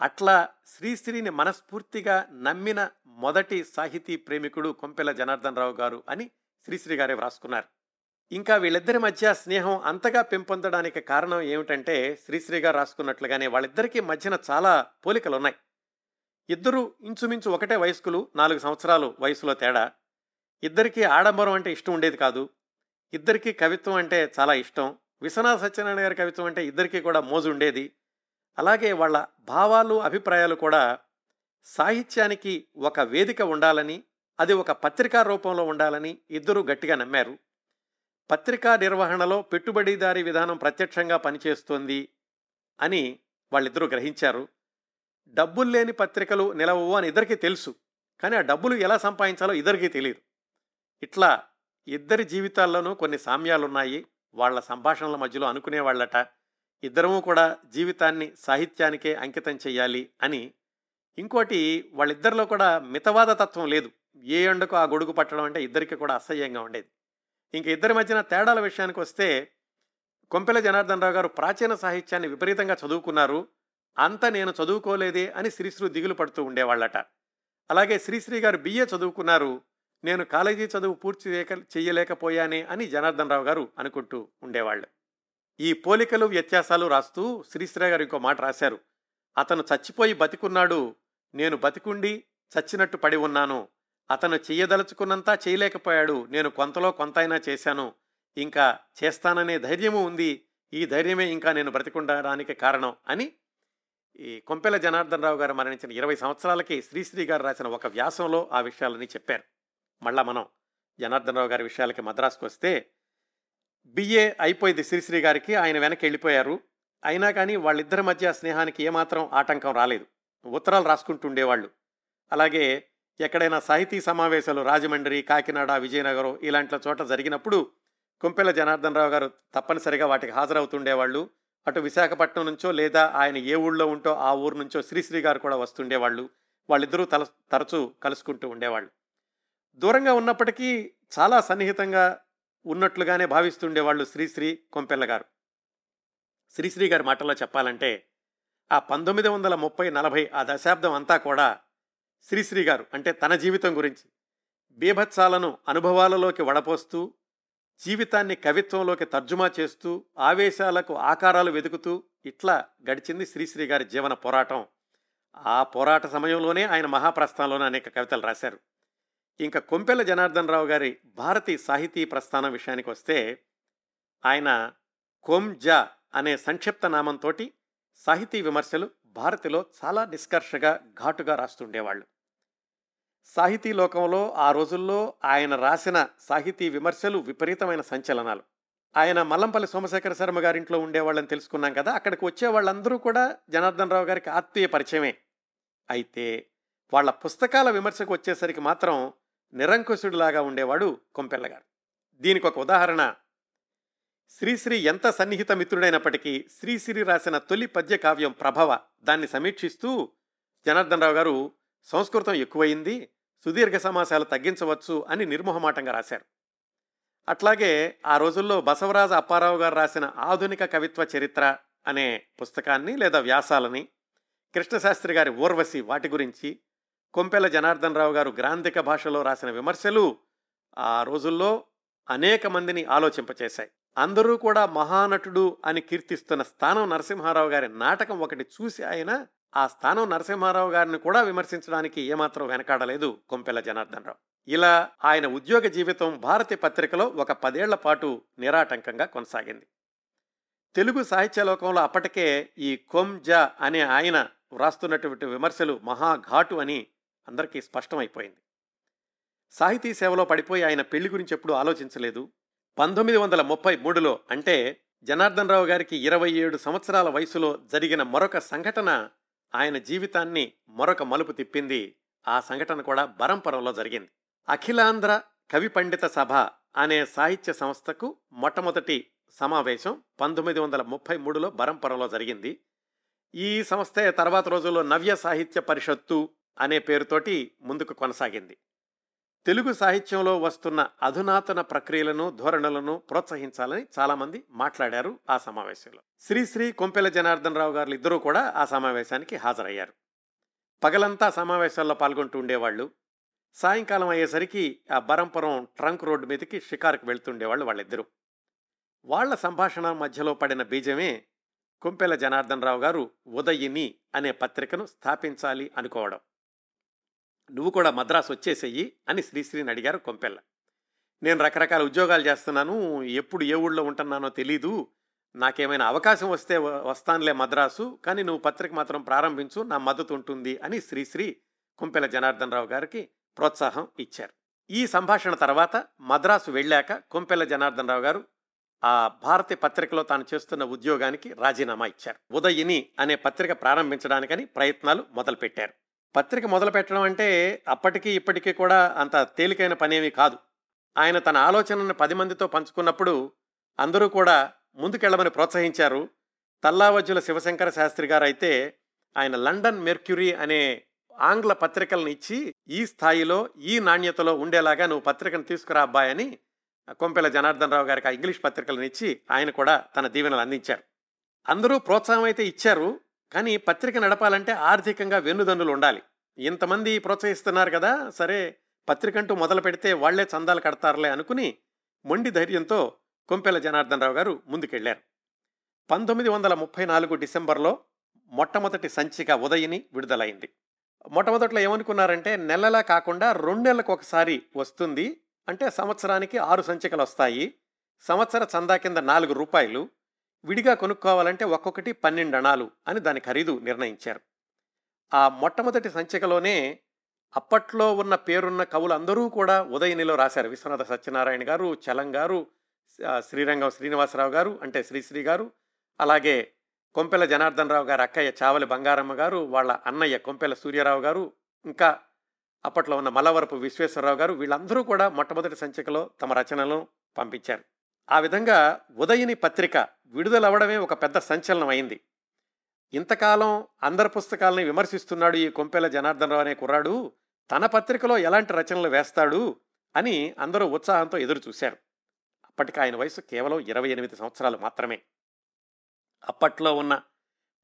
అట్లా శ్రీశ్రీని మనస్ఫూర్తిగా నమ్మిన మొదటి సాహితీ ప్రేమికుడు కొంపెల జనార్దన్ రావు గారు అని శ్రీశ్రీ గారే వ్రాసుకున్నారు. ఇంకా వీళ్ళిద్దరి మధ్య స్నేహం అంతగా పెంపొందడానికి కారణం ఏమిటంటే శ్రీశ్రీ గారు రాసుకున్నట్లుగానే వాళ్ళిద్దరికీ మధ్యన చాలా పోలికలు ఉన్నాయి ఇద్దరు ఇంచుమించు ఒకటే వయస్కులు నాలుగు సంవత్సరాలు వయసులో తేడా. ఇద్దరికీ ఆడంబరం అంటే ఇష్టం ఉండేది కాదు. ఇద్దరికీ కవిత్వం అంటే చాలా ఇష్టం. విశ్వనాథ సత్యనారాయణ గారి కవిత్వం అంటే ఇద్దరికీ కూడా మోజు ఉండేది. అలాగే వాళ్ళ భావాలు అభిప్రాయాలు కూడా సాహిత్యానికి ఒక వేదిక ఉండాలని అది ఒక పత్రికా రూపంలో ఉండాలని ఇద్దరూ గట్టిగా నమ్మారు. పత్రికా నిర్వహణలో పెట్టుబడిదారీ విధానం ప్రత్యక్షంగా పనిచేస్తోంది అని వాళ్ళిద్దరూ గ్రహించారు. డబ్బులు లేని పత్రికలు నిలవవు అని ఇద్దరికీ తెలుసు. కానీ ఆ డబ్బులు ఎలా సంపాదించాలో ఇద్దరికీ తెలియదు ఇట్లా ఇద్దరి జీవితాల్లోనూ కొన్ని సామ్యాలున్నాయి. వాళ్ళ సంభాషణల మధ్యలో అనుకునేవాళ్ళట. ఇద్దరము కూడా జీవితాన్ని సాహిత్యానికే అంకితం చేయాలి అని. ఇంకోటి వాళ్ళిద్దరిలో కూడా మితవాద తత్వం లేదు. ఏ ఎండకు ఆ గొడుగు పట్టడం అంటే ఇద్దరికి కూడా అసహ్యంగా ఉండేది. ఇంక ఇద్దరి మధ్యన తేడాల విషయానికి వస్తే కొంపెల జనార్దన్ రావు గారు ప్రాచీన సాహిత్యాన్ని విపరీతంగా చదువుకున్నారు. అంత నేను చదువుకోలేదే అని శ్రీశ్రీ దిగులు పడుతూ ఉండేవాళ్ళట. అలాగే శ్రీశ్రీ గారు బిఏ చదువుకున్నారు. నేను కాలేజీ చదువు పూర్తి చేయక అని జనార్దన్ రావు గారు అనుకుంటూ ఉండేవాళ్ళు. ఈ పోలికలు వ్యత్యాసాలు రాస్తూ శ్రీశ్రీ గారు ఇంకో మాట రాశారు. అతను చచ్చిపోయి బతికున్నాడు. నేను బతికుండి చచ్చినట్టు పడి ఉన్నాను. అతను చెయ్యదలుచుకున్నంతా చేయలేకపోయాడు. నేను కొంతలో కొంతైనా చేశాను. ఇంకా చేస్తాననే ధైర్యము ఉంది. ఈ ధైర్యమే ఇంకా నేను బ్రతికుండడానికి కారణం అని ఈ కొంపెల జనార్దన్ రావు గారు మరణించిన ఇరవై సంవత్సరాలకి శ్రీశ్రీ గారు రాసిన ఒక వ్యాసంలో ఆ విషయాలని చెప్పారు. మళ్ళా మనం జనార్దన్ రావు గారి విషయాలకి మద్రాసుకు వస్తే బిఏ అయిపోయింది శ్రీశ్రీ గారికి ఆయన వెనక్కి వెళ్ళిపోయారు. అయినా కానీ వాళ్ళిద్దరి మధ్య స్నేహానికి ఏమాత్రం ఆటంకం రాలేదు. ఉత్తరాలు రాసుకుంటుండేవాళ్ళు. అలాగే ఎక్కడైనా సాహితీ సమావేశాలు రాజమండ్రి కాకినాడ విజయనగరం ఇలాంటి చోట జరిగినప్పుడు కొంపెల జనార్దన్ రావు గారు తప్పనిసరిగా వాటికి హాజరవుతుండేవాళ్ళు. అటు విశాఖపట్నం నుంచో లేదా ఆయన ఏ ఊళ్ళో ఉంటో ఆ ఊరు నుంచో శ్రీశ్రీ గారు కూడా వస్తుండేవాళ్ళు. వాళ్ళిద్దరూ తల తరచూ కలుసుకుంటూ ఉండేవాళ్ళు. దూరంగా ఉన్నప్పటికీ చాలా సన్నిహితంగా ఉన్నట్లుగానే భావిస్తుండేవాళ్ళు శ్రీశ్రీ కొంపెల్ల గారు. శ్రీశ్రీ గారి మాటల్లో చెప్పాలంటే ఆ పంతొమ్మిది వందల ముప్పై నలభై ఆ దశాబ్దం అంతా కూడా శ్రీశ్రీ గారు అంటే తన జీవితం గురించి బీభత్సాలను అనుభవాలలోకి వడపోస్తూ జీవితాన్ని కవిత్వంలోకి తర్జుమా చేస్తూ ఆవేశాలకు ఆకారాలు వెతుకుతూ ఇట్లా గడిచింది శ్రీశ్రీ గారి జీవన పోరాటం. ఆ పోరాట సమయంలోనే ఆయన మహాప్రస్థానంలోనే అనేక కవితలు రాశారు. ఇంకా కొంపెల జనార్దన్ రావు గారి భారతీ సాహితీ ప్రస్థానం విషయానికి వస్తే ఆయన కొంజా అనే సంక్షిప్త నామంతో సాహితీ విమర్శలు భారతిలో చాలా నిష్కర్షగా ఘాటుగా రాస్తుండేవాళ్ళు సాహితీ లోకంలో ఆ రోజుల్లో ఆయన రాసిన సాహితీ విమర్శలు విపరీతమైన సంచలనాలు. ఆయన మల్లంపల్లి సోమశేఖర శర్మ గారింట్లో ఉండేవాళ్ళని తెలుసుకున్నాం కదా అక్కడికి వచ్చే వాళ్ళందరూ కూడా జనార్దన్ రావు గారికి ఆత్మీయ పరిచయమే. అయితే వాళ్ళ పుస్తకాల విమర్శకు వచ్చేసరికి మాత్రం నిరంకుశుడిలాగా ఉండేవాడు కొంపెల్ల గారు దీనికి ఒక ఉదాహరణ. శ్రీశ్రీ ఎంత సన్నిహిత మిత్రుడైనప్పటికీ శ్రీశ్రీ రాసిన తొలి పద్య కావ్యం ప్రభవ దాన్ని సమీక్షిస్తూ జనార్దన్ రావు గారు సంస్కృతం ఎక్కువయింది సుదీర్ఘ సమాసాలు తగ్గించవచ్చు అని నిర్మోహమాటంగా రాశారు. అట్లాగే ఆ రోజుల్లో బసవరాజ అప్పారావు గారు రాసిన ఆధునిక కవిత్వ చరిత్ర అనే పుస్తకాన్ని లేదా వ్యాసాలని కృష్ణశాస్త్రి గారి ఊర్వశి వాటి గురించి కొంపెల జనార్దన్ రావు గారు గ్రాంధిక భాషలో రాసిన విమర్శలు ఆ రోజుల్లో అనేక మందిని ఆలోచింపచేశాయి. అందరూ కూడా మహానటుడు అని కీర్తిస్తున్న స్థానం నరసింహారావు గారి నాటకం ఒకటి చూసి ఆయన ఆ స్థానం నరసింహారావు గారిని కూడా విమర్శించడానికి ఏమాత్రం వెనకాడలేదు కొంపెల జనార్దన్ రావు ఇలా ఆయన ఉద్యోగ జీవితం భారతి పత్రికలో ఒక పదేళ్ళ పాటు నిరాటంకంగా కొనసాగింది. తెలుగు సాహిత్య లోకంలో అప్పటికే ఈ కొంజా అనే ఆయన వ్రాస్తున్నటువంటి విమర్శలు మహాఘాటు అని అందరికీ స్పష్టమైపోయింది. సాహితీ సేవలో పడిపోయి ఆయన పెళ్ళి గురించి ఎప్పుడూ ఆలోచించలేదు. పంతొమ్మిది వందల ముప్పై మూడులో అంటే జనార్దన్ రావు గారికి ఇరవై ఏడు సంవత్సరాల వయసులో జరిగిన మరొక సంఘటన ఆయన జీవితాన్ని మరొక మలుపు తిప్పింది. ఆ సంఘటన కూడా బరంపరంలో జరిగింది. అఖిలాంధ్ర కవి పండిత సభ అనే సాహిత్య సంస్థకు మొట్టమొదటి సమావేశం పంతొమ్మిది వందల ముప్పై మూడులో బరంపరంలో జరిగింది. ఈ సంస్థే తర్వాత రోజుల్లో నవ్య సాహిత్య పరిషత్తు అనే పేరుతోటి ముందుకు కొనసాగింది. తెలుగు సాహిత్యంలో వస్తున్న అధునాతన ప్రక్రియలను ధోరణులను ప్రోత్సహించాలని చాలామంది మాట్లాడారు ఆ సమావేశంలో. శ్రీశ్రీ కొంపెల జనార్దన్ రావు గారు ఇద్దరూ కూడా ఆ సమావేశానికి హాజరయ్యారు. పగలంతా సమావేశాల్లో పాల్గొంటూ ఉండేవాళ్ళు. సాయంకాలం అయ్యేసరికి ఆ బరంపురం ట్రంక్ రోడ్డు మీదకి షికార్కి వెళ్తుండేవాళ్ళు వాళ్ళిద్దరూ. వాళ్ళ సంభాషణ మధ్యలో పడిన బీజమే కొంపెల జనార్దన్ రావు గారు ఉదయిని అనే పత్రికను స్థాపించాలి అనుకోవడం. నువ్వు కూడా మద్రాసు వచ్చేసేయి అని శ్రీశ్రీని అడిగారు కొంపెల్ల. నేను రకరకాల ఉద్యోగాలు చేస్తున్నాను ఎప్పుడు ఏ ఊళ్ళో ఉంటున్నానో తెలీదు నాకేమైనా అవకాశం వస్తే వస్తానులే మద్రాసు కానీ నువ్వు పత్రిక మాత్రం ప్రారంభించు నా మద్దతు ఉంటుంది అని శ్రీశ్రీ కుంపెల జనార్దన్ రావు గారికి ప్రోత్సాహం ఇచ్చారు. ఈ సంభాషణ తర్వాత మద్రాసు వెళ్ళాక కొంపెల్ల జనార్దన్ రావు గారు ఆ భారతి పత్రికలో తాను చేస్తున్న ఉద్యోగానికి రాజీనామా ఇచ్చారు. ఉదయిని అనే పత్రిక ప్రారంభించడానికని ప్రయత్నాలు మొదలుపెట్టారు. పత్రిక మొదలు పెట్టడం అంటే అప్పటికీ ఇప్పటికీ కూడా అంత తేలికైన పనేమీ కాదు. ఆయన తన ఆలోచనను పది మందితో పంచుకున్నప్పుడు అందరూ కూడా ముందుకెళ్ళమని ప్రోత్సహించారు. తల్లావజ్జుల శివశంకర శాస్త్రి గారు అయితే ఆయన లండన్ మెర్క్యూరీ అనే ఆంగ్ల పత్రికలను ఇచ్చి ఈ స్థాయిలో ఈ నాణ్యతలో ఉండేలాగా నువ్వు పత్రికను తీసుకురా అబ్బాయని కొంపెల జనార్దన్ రావు గారికి ఆ ఇంగ్లీష్ పత్రికలను ఇచ్చి ఆయన కూడా తన దీవెనలు అందించారు. అందరూ ప్రోత్సాహం అయితే ఇచ్చారు. కానీ పత్రిక నడపాలంటే ఆర్థికంగా వెన్నుదన్నులు ఉండాలి. ఇంతమంది ప్రోత్సహిస్తున్నారు కదా సరే పత్రికంటూ మొదలు పెడితే వాళ్ళే చందాలు కడతారులే అనుకుని మొండి ధైర్యంతో కొంపెల జనార్దన్ రావు గారు ముందుకెళ్ళారు. పంతొమ్మిది వందల ముప్పై నాలుగు డిసెంబర్లో మొట్టమొదటి సంచిక ఉదయిని విడుదలైంది. మొట్టమొదట్లో ఏమనుకున్నారంటే నెలలా కాకుండా రెండు నెలలకు ఒకసారి వస్తుంది అంటే సంవత్సరానికి ఆరు సంచికలు వస్తాయి సంవత్సర చందా కింద నాలుగు రూపాయలు విడిగా కొనుక్కోవాలంటే ఒక్కొక్కటి పన్నెండు అణాలు అని దాని ఖరీదు నిర్ణయించారు. ఆ మొట్టమొదటి సంచికలోనే అప్పట్లో ఉన్న పేరున్న కవులు అందరూ కూడా ఉదయనిలో రాశారు. విశ్వనాథ సత్యనారాయణ గారు చలం గారు శ్రీరంగం శ్రీనివాసరావు గారు అంటే శ్రీశ్రీ గారు అలాగే కొంపెల జనార్దన్ రావు గారు అక్కయ్య చావలి బంగారమ్మ గారు వాళ్ళ అన్నయ్య కొంపెల సూర్యారావు గారు ఇంకా అప్పట్లో ఉన్న మలవరపు విశ్వేశ్వరరావు గారు వీళ్ళందరూ కూడా మొట్టమొదటి సంచికలో తమ రచనలను పంపించారు. ఆ విధంగా ఉదయని పత్రిక విడుదలవ్వడమే ఒక పెద్ద సంచలనం అయింది. ఇంతకాలం అందరి పుస్తకాలని విమర్శిస్తున్నాడు ఈ కొంపెల జనార్దనరావు అనే కుర్రాడు తన పత్రికలో ఎలాంటి రచనలు వేస్తాడు అని అందరూ ఉత్సాహంతో ఎదురు చూశారు. అప్పటికి ఆయన వయసు కేవలం ఇరవై ఎనిమిది సంవత్సరాలు మాత్రమే. అప్పట్లో ఉన్న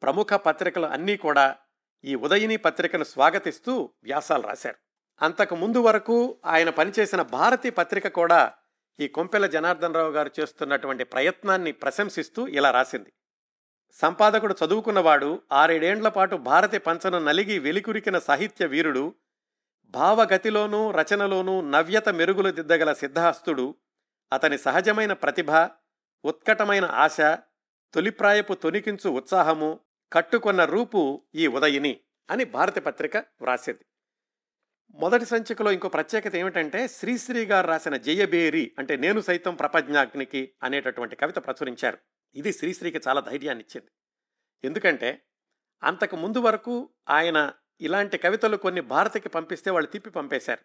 ప్రముఖ పత్రికలు అన్నీ కూడా ఈ ఉదయిని పత్రికను స్వాగతిస్తూ వ్యాసాలు రాశారు. అంతకు ముందు వరకు ఆయన పనిచేసిన భారతి పత్రిక కూడా ఈ కొంపెల జనార్దన్ రావు గారు చేస్తున్నటువంటి ప్రయత్నాన్ని ప్రశంసిస్తూ ఇలా రాసింది. సంపాదకుడు చదువుకున్నవాడు ఆరేడేండ్ల పాటు భారతి పంచను నలిగి వెలికురికిన సాహిత్య వీరుడు భావగతిలోనూ రచనలోనూ నవ్యత మెరుగులు దిద్దగల సిద్ధహస్తుడు అతని సహజమైన ప్రతిభ ఉత్కటమైన ఆశ తొలిప్రాయపు తొనికించు ఉత్సాహము కట్టుకొన్న రూపు ఈ ఉదయిని అని భారత పత్రిక వ్రాసింది. మొదటి సంచికలో ఇంకో ప్రత్యేకత ఏమిటంటే శ్రీశ్రీ గారు రాసిన జయబేరి అంటే నేను సైతం ప్రపంచాగ్నికి అనేటటువంటి కవిత ప్రచురించారు. ఇది శ్రీశ్రీకి చాలా ధైర్యాన్ని ఇచ్చింది ఎందుకంటే అంతకు ముందు వరకు ఆయన ఇలాంటి కవితలు కొన్ని భారతికి పంపిస్తే వాళ్ళు తిప్పి పంపేశారు.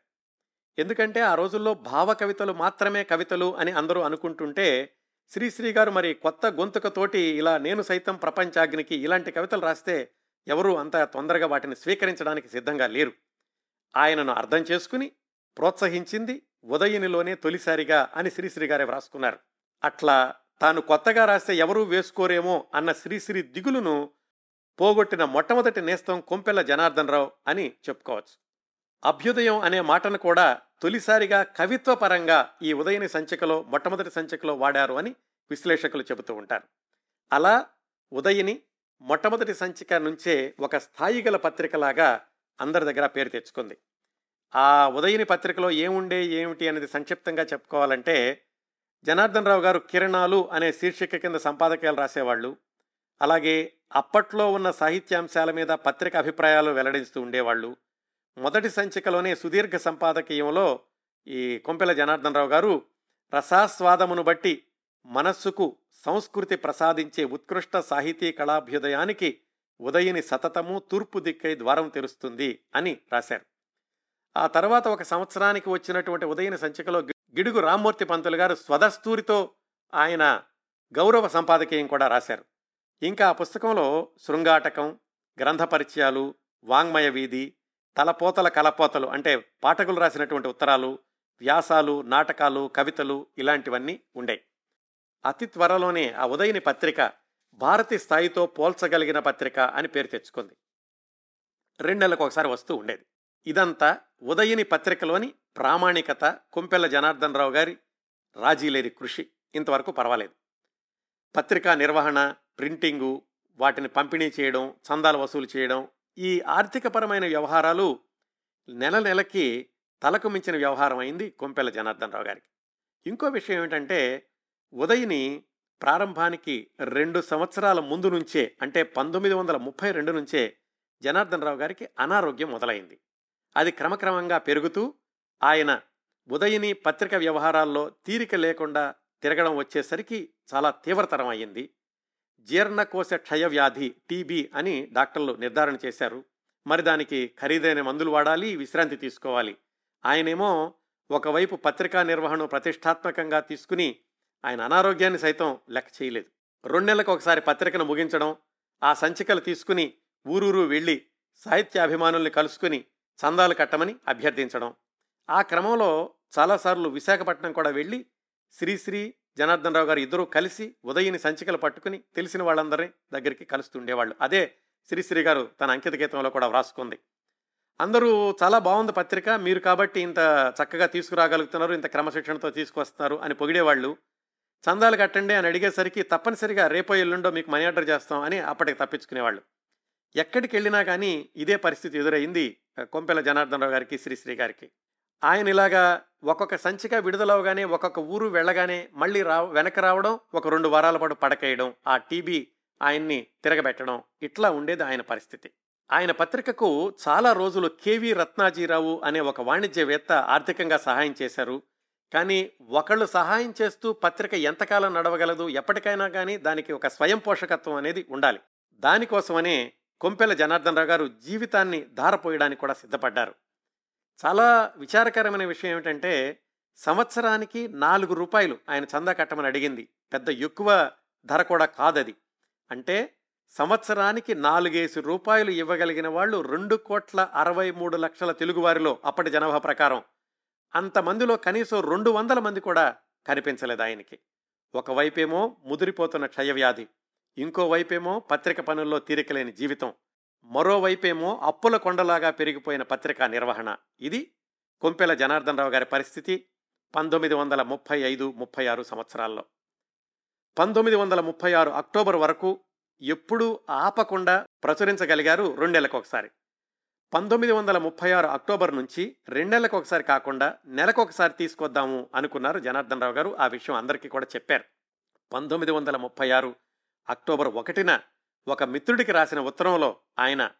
ఎందుకంటే ఆ రోజుల్లో భావ కవితలు మాత్రమే కవితలు అని అందరూ అనుకుంటుంటే శ్రీశ్రీ గారు మరి కొత్త గొంతుకతోటి ఇలా నేను సైతం ప్రపంచాగ్నికి ఇలాంటి కవితలు రాస్తే ఎవరూ అంత తొందరగా వాటిని స్వీకరించడానికి సిద్ధంగా లేరు. ఆయనను అర్థం చేసుకుని ప్రోత్సహించింది ఉదయనిలోనే తొలిసారిగా అని శ్రీశ్రీ గారే వ్రాసుకున్నారు. అట్లా తాను కొత్తగా రాస్తే ఎవరూ వేసుకోరేమో అన్న శ్రీశ్రీ దిగులును పోగొట్టిన మొట్టమొదటి నేస్తం కొంపెల్ల జనార్దన్ రావు అని చెప్పుకోవచ్చు. అభ్యుదయం అనే మాటను కూడా తొలిసారిగా కవిత్వ పరంగా ఈ ఉదయని సంచికలో మొట్టమొదటి సంచికలో వాడారు అని విశ్లేషకులు చెబుతూ ఉంటారు. అలా ఉదయని మొట్టమొదటి సంచిక నుంచే ఒక స్థాయి గల పత్రికలాగా అందరి దగ్గర పేరు తెచ్చుకుంది. ఆ ఉదయని పత్రికలో ఏముండే ఏమిటి అనేది సంక్షిప్తంగా చెప్పుకోవాలంటే జనార్దన్ రావు గారు కిరణాలు అనే శీర్షిక కింద సంపాదకీయాలు రాసేవాళ్ళు. అలాగే అప్పట్లో ఉన్న సాహిత్యాంశాల మీద పత్రిక అభిప్రాయాలు వెల్లడిస్తూ ఉండేవాళ్ళు. మొదటి సంచికలోనే సుదీర్ఘ సంపాదకీయంలో ఈ కొంపెల జనార్దన్ రావు గారు రసాస్వాదమును బట్టి మనస్సుకు సంస్కృతి ప్రసాదించే ఉత్కృష్ట సాహితీ కళాభ్యుదయానికి ఉదయని సతతము తూర్పు దిక్కై ద్వారం తెరుస్తుంది అని రాశారు. ఆ తర్వాత ఒక సంవత్సరానికి వచ్చినటువంటి ఉదయని సంచికలో గిడుగు రామ్మూర్తి పంతులు గారు స్వదస్తూరితో ఆయన గౌరవ సంపాదకీయం కూడా రాశారు. ఇంకా ఆ పుస్తకంలో శృంగాటకం గ్రంథపరిచయాలు వాంగ్మయ వీధి తలపోతల కలపోతలు అంటే పాఠకులు రాసినటువంటి ఉత్తరాలు వ్యాసాలు నాటకాలు కవితలు ఇలాంటివన్నీ ఉండే. అతి త్వరలోనే ఆ ఉదయని పత్రిక భారతి స్థాయితో పోల్చగలిగిన పత్రిక అని పేరు తెచ్చుకుంది. రెండు నెలలకు ఒకసారి వస్తూ ఉండేది. ఇదంతా ఉదయని పత్రికలోని ప్రామాణికత కుంపెల్ల జనార్దన్ రావు గారి రాజీలేని కృషి. ఇంతవరకు పర్వాలేదు. పత్రికా నిర్వహణ ప్రింటింగు వాటిని పంపిణీ చేయడం చందాలు వసూలు చేయడం ఈ ఆర్థికపరమైన వ్యవహారాలు నెల నెలకి తలకు మించిన వ్యవహారం అయింది కొంపెల్ల జనార్దన్ రావు గారికి. ఇంకో విషయం ఏమిటంటే ఉదయని ప్రారంభానికి రెండు సంవత్సరాల ముందు నుంచే అంటే పంతొమ్మిది వందల ముప్పై రెండు నుంచే జనార్దన్ రావు గారికి అనారోగ్యం మొదలైంది. అది క్రమక్రమంగా పెరుగుతూ ఆయన ఉదయని పత్రిక వ్యవహారాల్లో తీరిక లేకుండా తిరగడం వచ్చేసరికి చాలా తీవ్రతరం అయ్యింది జీర్ణకోశ క్షయ వ్యాధి టీబీ అని డాక్టర్లు నిర్ధారణ చేశారు. మరి దానికి ఖరీదైన మందులు వాడాలి విశ్రాంతి తీసుకోవాలి. ఆయనేమో ఒకవైపు పత్రికా నిర్వహణ ప్రతిష్టాత్మకంగా తీసుకుని ఆయన అనారోగ్యాన్ని సైతం లెక్క చేయలేదు. రెండు నెలలకు ఒకసారి పత్రికను ముగించడం ఆ సంచికలు తీసుకుని ఊరూరు వెళ్ళి సాహిత్యాభిమానుల్ని కలుసుకుని చందాలు కట్టమని అభ్యర్థించడం. ఆ క్రమంలో చాలాసార్లు విశాఖపట్నం కూడా వెళ్ళి శ్రీశ్రీ జనార్దన్ రావు గారు ఇద్దరూ కలిసి ఉదయని సంచికలు పట్టుకుని తెలిసిన వాళ్ళందరినీ దగ్గరికి కలుస్తుండేవాళ్ళు అదే శ్రీశ్రీ గారు తన అంకిత గీతంలో కూడా వ్రాసుకుంది. అందరూ చాలా బాగుంది పత్రిక మీరు కాబట్టి ఇంత చక్కగా తీసుకురాగలుగుతున్నారు ఇంత క్రమశిక్షణతో తీసుకొస్తున్నారు అని పొగిడేవాళ్ళు. చందాలు కట్టండి అని అడిగేసరికి తప్పనిసరిగా రేపో ఎల్లుండో మీకు మనీ ఆర్డర్ చేస్తాం అని అప్పటికి తప్పించుకునేవాళ్ళు. ఎక్కడికి వెళ్ళినా కానీ ఇదే పరిస్థితి ఎదురైంది కొంపెల జనార్దన్ రావు గారికి శ్రీశ్రీ గారికి. ఆయన ఇలాగా ఒక్కొక్క సంచిక విడుదలవగానే ఒక్కొక్క ఊరు వెళ్ళగానే మళ్ళీ రా వెనక రావడం ఒక రెండు వారాల పాటు పడకేయడం ఆ టీబీ ఆయన్ని తిరగబెట్టడం ఇట్లా ఉండేది ఆయన పరిస్థితి. ఆయన పత్రికకు చాలా రోజులు కేవీ రత్నాజీరావు అనే ఒక వాణిజ్యవేత్త ఆర్థికంగా సహాయం చేశారు. కానీ ఒకళ్ళు సహాయం చేస్తూ పత్రిక ఎంతకాలం నడవగలదు ఎప్పటికైనా కానీ దానికి ఒక స్వయం పోషకత్వం అనేది ఉండాలి. దానికోసమనే కొంపెల జనార్దన్ రావు గారు జీవితాన్ని ధారపోయడానికి కూడా సిద్ధపడ్డారు. చాలా విచారకరమైన విషయం ఏమిటంటే సంవత్సరానికి నాలుగు రూపాయలు ఆయన చందా కట్టమని అడిగింది. పెద్ద ఎక్కువ ధర కూడా కాదది. అంటే సంవత్సరానికి నాలుగేసి రూపాయలు ఇవ్వగలిగిన వాళ్ళు రెండు కోట్ల అరవై మూడు లక్షల తెలుగువారిలో అప్పటి జనాభా ప్రకారం. అంతమందిలో కనీసం రెండు వందల మంది కూడా కనిపించలేదు ఆయనకి. ఒకవైపేమో ముదిరిపోతున్న క్షయవ్యాధి ఇంకోవైపేమో పత్రిక పనుల్లో తీరికలేని జీవితం మరోవైపేమో అప్పుల కొండలాగా పెరిగిపోయిన పత్రికా నిర్వహణ. ఇది కొంపెల జనార్దన్ రావు గారి పరిస్థితి పంతొమ్మిది వందల ముప్పై ఐదు ముప్పై ఆరు సంవత్సరాల్లో. పంతొమ్మిది వందల ముప్పై ఆరు అక్టోబర్ వరకు ఎప్పుడూ ఆపకుండా ప్రచురించగలిగారు రెండేళ్ళకు ఒకసారి. పంతొమ్మిది వందల ముప్పై ఆరు అక్టోబర్ నుంచి రెండేళ్ళకు ఒకసారి కాకుండా నెలకు ఒకసారి తీసుకొద్దాము అనుకున్నారు జనార్దన్ రావు గారు. ఆ విషయం అందరికీ కూడా చెప్పారు. పంతొమ్మిది వందల ముప్పై ఆరు అక్టోబర్ ఒకటిన ఒక మిత్రుడికి రాసిన ఉత్తరంలో ఆయన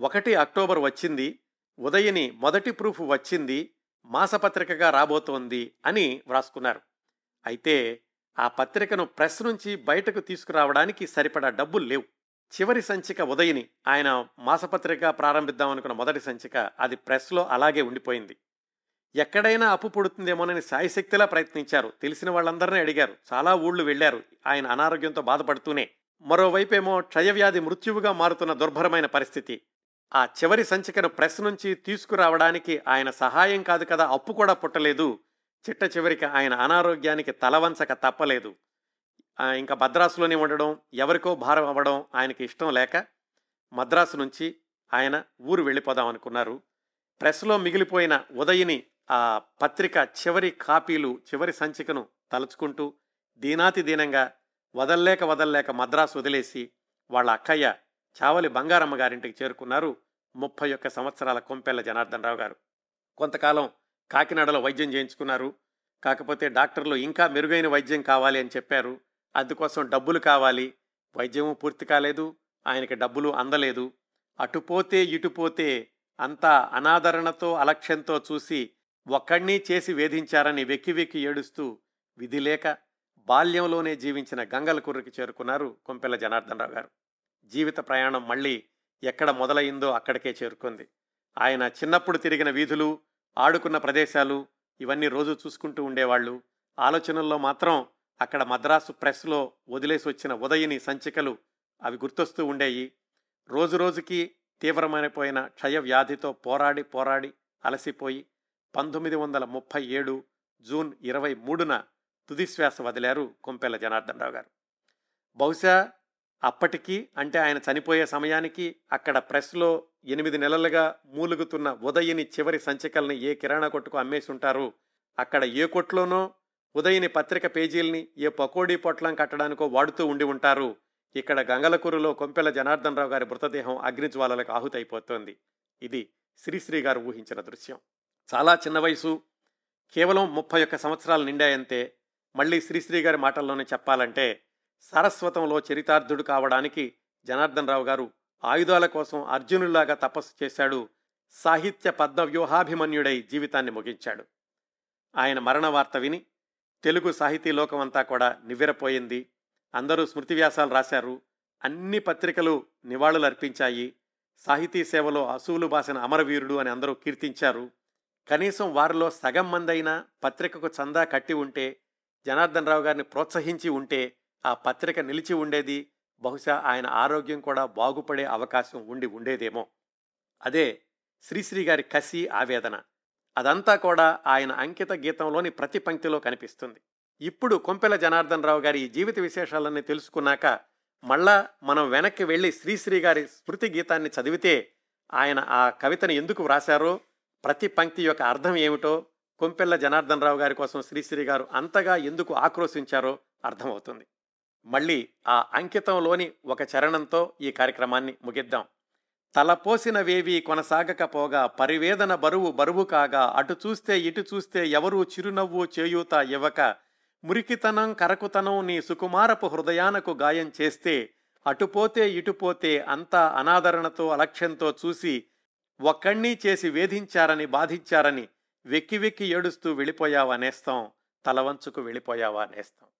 ఒకటి అక్టోబర్ వచ్చింది ఉదయని మొదటి ప్రూఫ్ వచ్చింది మాసపత్రికగా రాబోతోంది అని వ్రాసుకున్నారు. అయితే ఆ పత్రికను ప్రెస్ నుంచి బయటకు తీసుకురావడానికి సరిపడా డబ్బులు లేవు. చివరి సంచిక ఉదయని ఆయన మాసపత్రిక ప్రారంభిద్దాం అనుకున్న మొదటి సంచిక అది ప్రెస్లో అలాగే ఉండిపోయింది. ఎక్కడైనా అప్పు పుడుతుందేమోనని సాయశక్తిలా ప్రయత్నించారు. తెలిసిన వాళ్ళందరినీ అడిగారు. చాలా ఊళ్ళు వెళ్ళారు ఆయన అనారోగ్యంతో బాధపడుతూనే. మరోవైపేమో క్షయవ్యాధి మృత్యువుగా మారుతున్న దుర్భరమైన పరిస్థితి. ఆ చివరి సంచికను ప్రెస్ నుంచి తీసుకురావడానికి ఆయన సహాయం కాదు కదా అప్పు కూడా పుట్టలేదు. చిట్ట చివరికి ఆయన అనారోగ్యానికి తలవంచక తప్పలేదు. ఇంకా మద్రాసులోనే ఉండడం ఎవరికో భారం అవ్వడం ఆయనకి ఇష్టం లేక మద్రాసు నుంచి ఆయన ఊరు వెళ్ళిపోదాం అనుకున్నారు. ప్రెస్లో మిగిలిపోయిన ఉదయని ఆ పత్రిక చివరి కాపీలు చివరి సంచికను తలుచుకుంటూ దీనాతి దీనంగా వదల్లేక వదల్లేక మద్రాసు వదిలేసి వాళ్ళ అక్కయ్య చావలి బంగారమ్మ గారింటికి చేరుకున్నారు ముప్పై ఒక్క సంవత్సరాల కొంపెల్ల జనార్దన్ రావు గారు. కొంతకాలం కాకినాడలో వైద్యం చేయించుకున్నారు. కాకపోతే డాక్టర్లు ఇంకా మెరుగైన వైద్యం కావాలి అని చెప్పారు. అందుకోసం డబ్బులు కావాలి. వైద్యము పూర్తి కాలేదు. ఆయనకి డబ్బులు అందలేదు. అటుపోతే ఇటుపోతే అంతా అనాదరణతో అలక్ష్యంతో చూసి ఒక్కడినీ చేసి వేధించారని వెక్కి వెక్కి ఏడుస్తూ విధి లేక బాల్యంలోనే జీవించిన గంగలకుర్రికి చేరుకున్నారు కొంపెల్ల జనార్దనరావు గారు. జీవిత ప్రయాణం మళ్ళీ ఎక్కడ మొదలైందో అక్కడికే చేరుకుంది. ఆయన చిన్నప్పుడు తిరిగిన వీధులు ఆడుకున్న ప్రదేశాలు ఇవన్నీ రోజు చూసుకుంటూ ఉండేవాళ్ళు. ఆలోచనల్లో మాత్రం అక్కడ మద్రాసు ప్రెస్లో వదిలేసి వచ్చిన ఉదయని సంచికలు అవి గుర్తొస్తూ ఉండేవి రోజు రోజుకి తీవ్రమైనపోయిన క్షయ వ్యాధితో పోరాడి పోరాడి అలసిపోయి పంతొమ్మిది వందల ముప్పై ఏడు జూన్ ఇరవై మూడున తుదిశ్వాస వదిలారు కొంపెల్ల జనార్దన్ రావు గారు. బహుశా అప్పటికి అంటే ఆయన చనిపోయే సమయానికి అక్కడ ప్రెస్లో ఎనిమిది నెలలుగా మూలుగుతున్న ఉదయని చివరి సంచికల్ని ఏ కిరాణా కొట్టుకు అమ్మేసి ఉంటారు అక్కడ ఏ కొట్లోనో ఉదయని పత్రిక పేజీల్ని ఏ పకోడీ పొట్లం కట్టడానికో వాడుతూ ఉండి ఉంటారు. ఇక్కడ గంగలకూరులో కొంపెల జనార్దన్ రావు గారి మృతదేహం అగ్నిజ్వాలలకు ఆహుతైపోతోంది. ఇది శ్రీశ్రీ గారు ఊహించిన దృశ్యం. చాలా చిన్న వయసు. కేవలం ముప్పై ఒక్క సంవత్సరాలు నిండాయంతే. మళ్ళీ శ్రీశ్రీ గారి మాటల్లోనే చెప్పాలంటే సారస్వతంలో చరితార్థుడు కావడానికి జనార్దన్ రావు గారు ఆయుధాల కోసం అర్జునులాగా తపస్సు చేశాడు. సాహిత్య పద్మవ్యూహాభిమన్యుడై జీవితాన్ని ముగించాడు. ఆయన మరణ వార్త విని తెలుగు సాహితీ లోకమంతా కూడా నివ్వెరపోయింది. అందరూ స్మృతి వ్యాసాలు రాశారు. అన్ని పత్రికలు నివాళులు అర్పించాయి. సాహితీ సేవలో అసూలు బాసిన అమరవీరుడు అని అందరూ కీర్తించారు. కనీసం వారిలో సగం మందైనా పత్రికకు చందా కట్టి ఉంటే జనార్దన్ రావు గారిని ప్రోత్సహించి ఉంటే ఆ పత్రిక నిలిచి ఉండేది బహుశా ఆయన ఆరోగ్యం కూడా బాగుపడే అవకాశం ఉండి ఉండేదేమో. అదే శ్రీశ్రీ గారి కసి ఆవేదన. అదంతా కూడా ఆయన అంకిత గీతంలోని ప్రతి పంక్తిలో కనిపిస్తుంది. ఇప్పుడు కొంపెల జనార్దన్ రావు గారి ఈ జీవిత విశేషాలన్నీ తెలుసుకున్నాక మళ్ళా మనం వెనక్కి వెళ్ళి శ్రీశ్రీ గారి స్మృతి గీతాన్ని చదివితే ఆయన ఆ కవితను ఎందుకు వ్రాశారో ప్రతి పంక్తి యొక్క అర్థం ఏమిటో కొంపెల్ల జనార్దన్ రావు గారి కోసం శ్రీశ్రీ గారు అంతగా ఎందుకు ఆక్రోశించారో అర్థమవుతుంది. మళ్ళీ ఆ అంకితంలోని ఒక చరణంతో ఈ కార్యక్రమాన్ని ముగిద్దాం. తలపోసినవేవి కొనసాగకపోగా పరివేదన బరువు బరువు కాగా అటు చూస్తే ఇటు చూస్తే ఎవరూ చిరునవ్వు చేయూత ఇవ్వక మురికితనం కరకుతనం నీ సుకుమారపు హృదయానకు గాయం చేస్తే అటుపోతే ఇటుపోతే అంతా అనాదరణతో అలక్ష్యంతో చూసి ఒక్కణ్ణీ చేసి వేధించారని బాధించారని వెక్కి వెక్కి ఏడుస్తూ వెళ్ళిపోయావా నేస్తాం? తలవంచుకు వెళ్ళిపోయావా నేస్తాం?